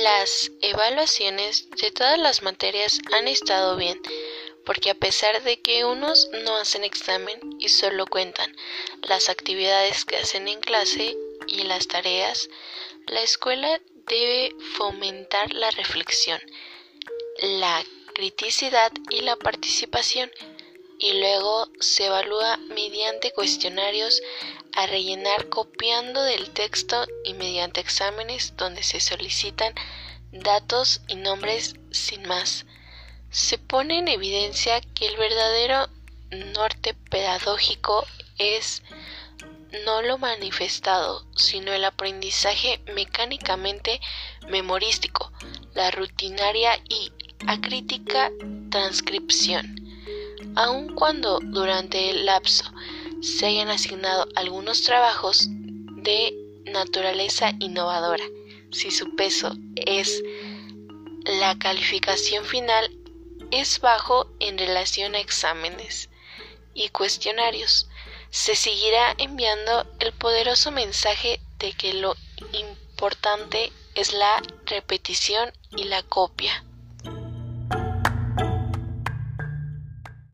Las evaluaciones de todas las materias han estado bien, porque a pesar de que unos no hacen examen y solo cuentan las actividades que hacen en clase y las tareas, la escuela debe fomentar la reflexión, la criticidad y la participación y luego se evalúa mediante cuestionarios a rellenar copiando del texto y mediante exámenes donde se solicitan datos y nombres sin más. Se pone en evidencia que el verdadero norte pedagógico es no lo manifestado, sino el aprendizaje mecánicamente memorístico, la rutinaria y acrítica transcripción. Aun cuando durante el lapso se hayan asignado algunos trabajos de naturaleza innovadora, si su peso es la calificación final es bajo en relación a exámenes y cuestionarios. Se seguirá enviando el poderoso mensaje de que lo importante es la repetición y la copia.